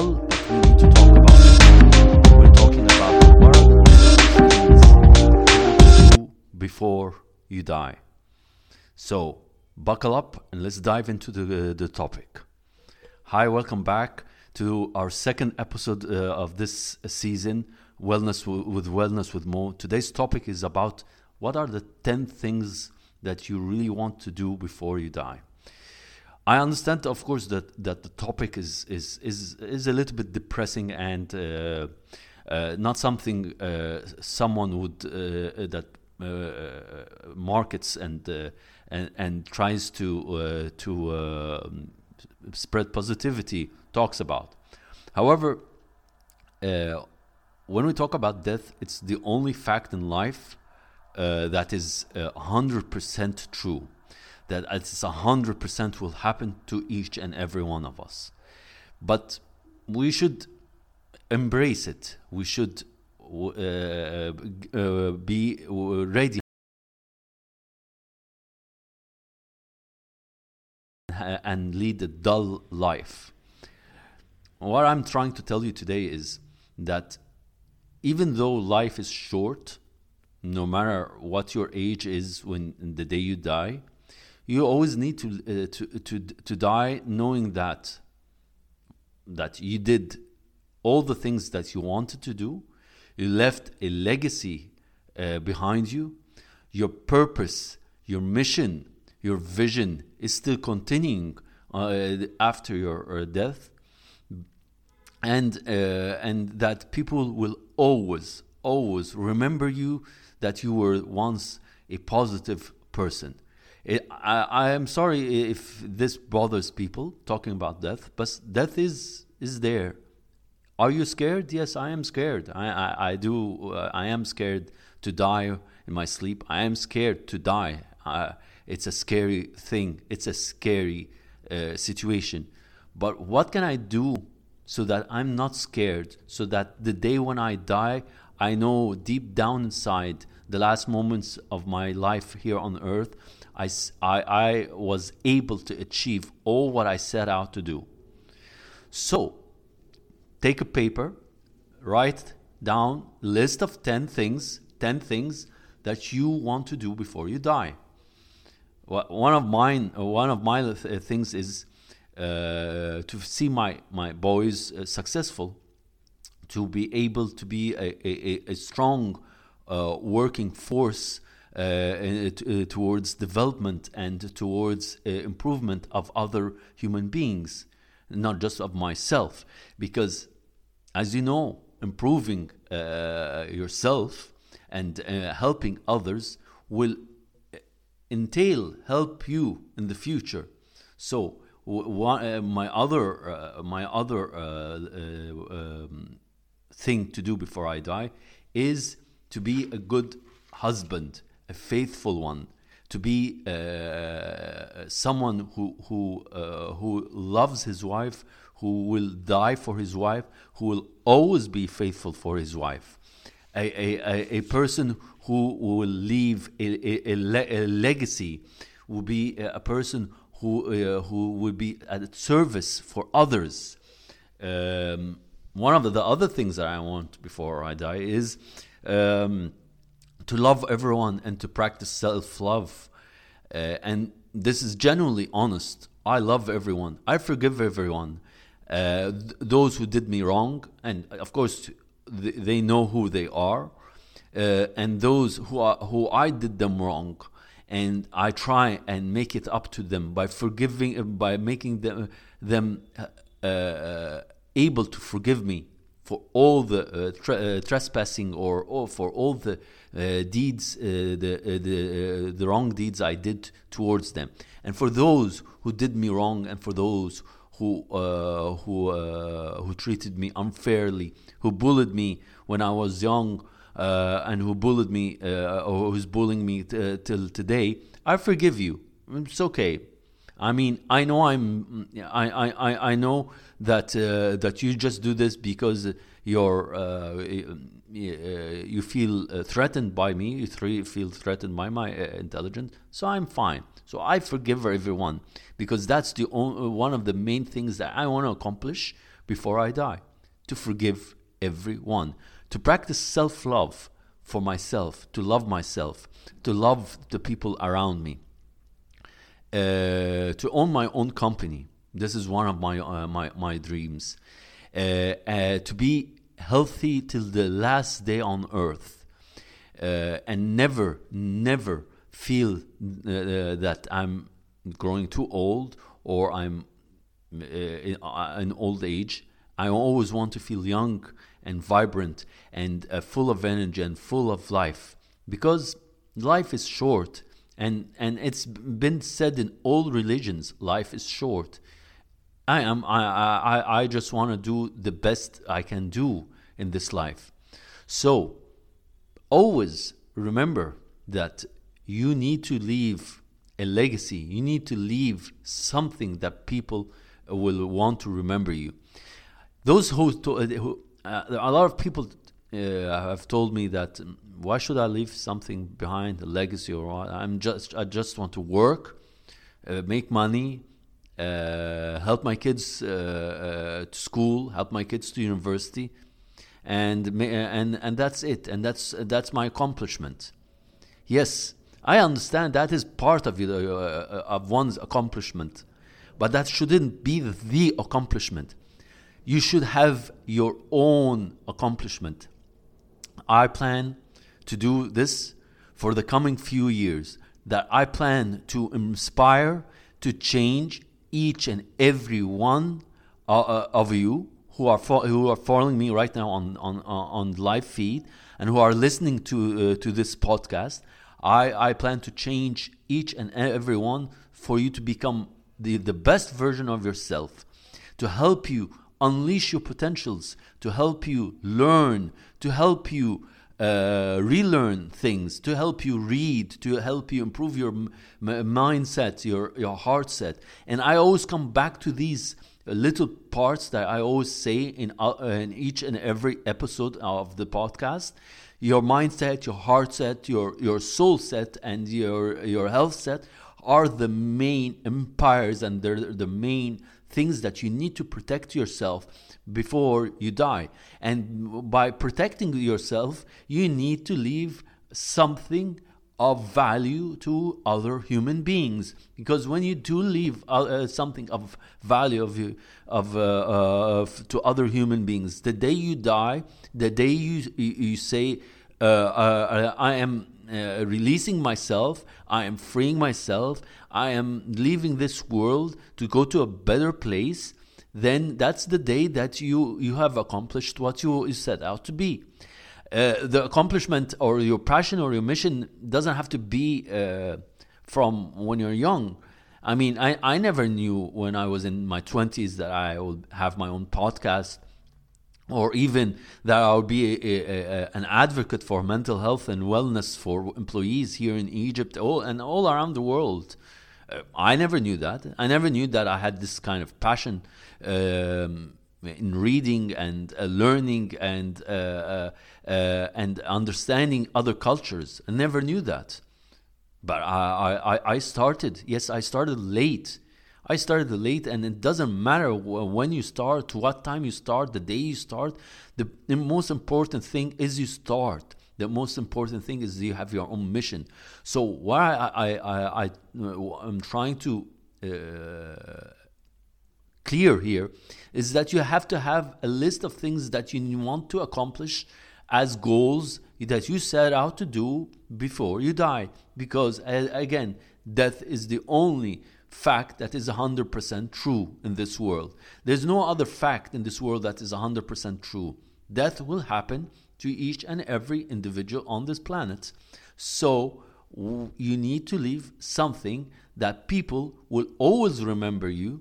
All we need to talk about. We're talking about the to do before you die. So buckle up and let's dive into the, uh, the topic. Hi, welcome back to our second episode uh, of this season, Wellness w- with Wellness with Mo. Today's topic is about what are the 10 things that you really want to do before you die. I understand, of course, that, that the topic is, is, is, is a little bit depressing and uh, uh, not something uh, someone would uh, that uh, markets and, and and tries to to spread positivity talks about. However, when we talk about death, it's the only fact in life that is hundred percent true that it's 100% will happen to each and every one of us. But we should embrace it. We should uh, uh, be ready and lead a dull life. What I'm trying to tell you today is that even though life is short, no matter what your age is when the day you die, you always need to uh, to to to die knowing that that you did all the things that you wanted to do. You left a legacy uh, behind you. Your purpose your mission your vision is still continuing uh, after your uh, death. And uh, and that people will always always remember you that you were once a positive person it, I, I am sorry if this bothers people talking about death, but death is is there. Are you scared? Yes, I am scared. I I, I do. Uh, I am scared to die in my sleep. I am scared to die. Uh, it's a scary thing. It's a scary uh, situation. But what can I do so that I'm not scared? So that the day when I die, I know deep down inside the last moments of my life here on earth I, I, I was able to achieve all what I set out to do. So, take a paper, write down list of 10 things, 10 things that you want to do before you die. One of mine, one of my things is uh, to see my my boys uh, successful, to be able to be a, a, a strong uh, working force towards development and towards uh, improvement of other human beings, not just of myself. Because, as you know, improving yourself and helping others will entail help you in the future. So uh, my other uh, my other uh, um, thing to do before I die is to be a good husband, a faithful one, to be uh, someone who who uh, who loves his wife, who will die for his wife, who will always be faithful for his wife, a a, a person who will leave a, a, a, legacy, will be a person who uh, who will be at service for others. Um, one of the, the, other things that I want before I die is. Um, to love everyone and to practice self love. Uh, and this is genuinely honest. I love everyone. I forgive everyone. Uh, th- those who did me wrong, and of course, th- they know who they are. Uh, and those who are, who I did them wrong, and I try and make it up to them by forgiving, by making them them uh, uh, able to forgive me for all the uh, tra- trespassing or, or for all the uh, deeds, uh, the uh, the the wrong deeds I did towards them, and for those who did me wrong, and for those who who who treated me unfairly, who bullied me when I was young. Uh, and who bullied me uh, or who's bullying me till today, I forgive you. It's okay. I mean, I know I'm. I I I know that uh, that you just do this because you're uh, you feel uh, threatened by me, you feel threatened by my uh, intelligence, so I'm fine. So I forgive everyone because that's the only, one of the main things that I want to accomplish before I die to forgive everyone, to practice self love for myself, to love myself, to love the people around me, uh, to own my own company. This is one of my uh, my my dreams. Uh, uh, to be healthy till the last day on earth, uh, and never, never feel uh, that I'm growing too old or I'm in, in old age. I always want to feel young and vibrant and uh, full of energy and full of life because life is short and and it's been said in all religions life is short. I am i i i just want to do the best i can do in this life. So always remember that you need to leave a legacy. You need to leave something that people will want to remember you. Those who, who uh, a lot of people uh, have told me that um, why should I leave something behind, a legacy or? I'm just I just want to work, uh, make money, uh, help my kids uh, uh, to school, help my kids to university, and and and that's it. And that's that's my accomplishment. Yes, I understand that is part of the, of one's accomplishment, but that shouldn't be the accomplishment you should have your own accomplishment. I plan to do this for the coming few years, that I plan to inspire, to change each and every one uh, uh of you who are fo- who are following me right now on on uh, on live feed and who are listening to uh, to this podcast. I, I plan to change each and every one for you to become the, the best version of yourself, to help you unleash your potentials, to help you learn, to help you uh, relearn things, to help you read, to help you improve your mindset, your, your heart set. And I always come back to these little parts that I always say in, uh, in each and every episode of the podcast. Your mindset, your heart set, your, your soul set, and your, your health set are the main empires and they're the main things that you need to protect yourself before you die. And by protecting yourself, you need to leave something of value to other human beings because when you do leave uh, uh something of value of of, uh, uh, of, to other human beings the day you die the day you you say uh, uh, I am uh, releasing myself, I am freeing myself, I am leaving this world to go to a better place, then that's the day that you, you have accomplished what you, set out to be. Uh, the accomplishment or your passion or your mission doesn't have to be uh, from when you're young. I mean, I, I never knew when I was in my 20s that I would have my own podcast or even that I would be a, a, a, an advocate for mental health and wellness for employees here in Egypt all, and all around the world. Uh, I never knew that. I never knew that I had this kind of passion um, in reading and uh, learning and uh, uh, uh and understanding other cultures. I never knew that. But I, I, I started, yes, I started late I started late, and it doesn't matter when you start, what time you start, the day you start. The, the most important thing is you start. The most important thing is you have your own mission. So what I, I, I, I am trying to uh, clear here is that you have to have a list of things that you want to accomplish as goals that you set out to do before you die. Because again, death is the only fact that is 100% true in this world. There's no other fact in this world that is 100% true. Death will happen to each and every individual on this planet. So you need to leave something that people will always remember you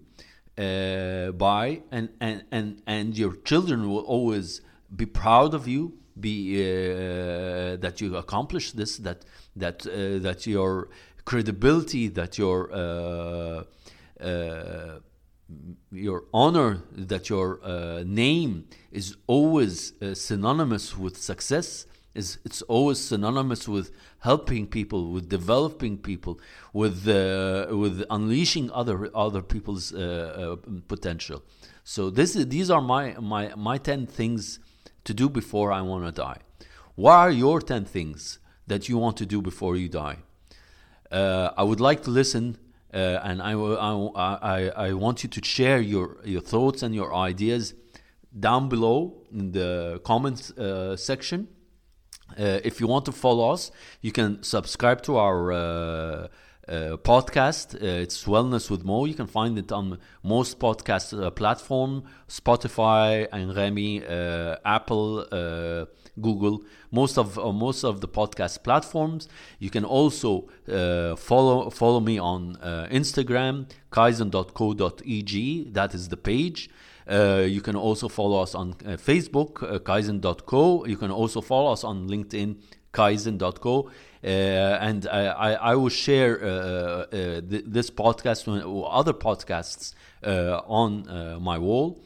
uh, by, and, and, and, and your children will always be proud of you be uh, that you accomplished this that that uh, that your credibility, that your uh, uh, your honor, that your uh, name is always uh, synonymous with success. Is it's always synonymous with helping people, with developing people, with uh, with unleashing other other people's uh, potential. So this is, these are my my my ten things to do before I want to die. What are your 10 things that you want to do before you die? Uh, I would like to listen, uh, and I, I, I, I want you to share your, your thoughts and your ideas down below in the comments uh, section. Uh, if you want to follow us, you can subscribe to our uh, podcast. Uh, it's Wellness with Mo. You can find it on most podcast uh, platform, Spotify Anghami, Apple, Google, most of most of the podcast platforms. You can also follow follow me on Instagram, kaizen.co.eg. That is the page. Uh, you can also follow us on uh, Facebook, uh, kaizen.co. You can also follow us on LinkedIn, kaizen.co. Uh, and I, I, will share uh, uh, th- this podcast or other podcasts uh, on uh, my wall.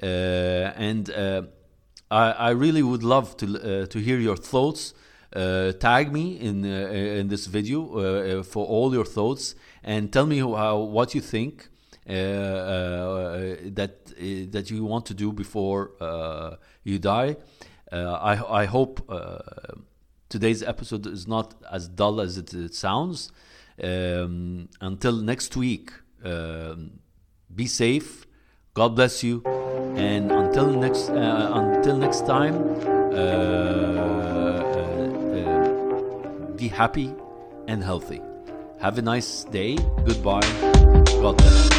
Uh, and uh, I, I really would love to, uh, to hear your thoughts. Uh, tag me in uh, in this video uh, uh, for all your thoughts and tell me how, what you think uh, uh, that uh, that you want to do before uh, you die. Uh, I I hope uh, today's episode is not as dull as it, it sounds. Um, until next week, um, be safe. God bless you, and until next uh, until next time, uh, uh, uh, be happy and healthy. Have a nice day. Goodbye. God bless.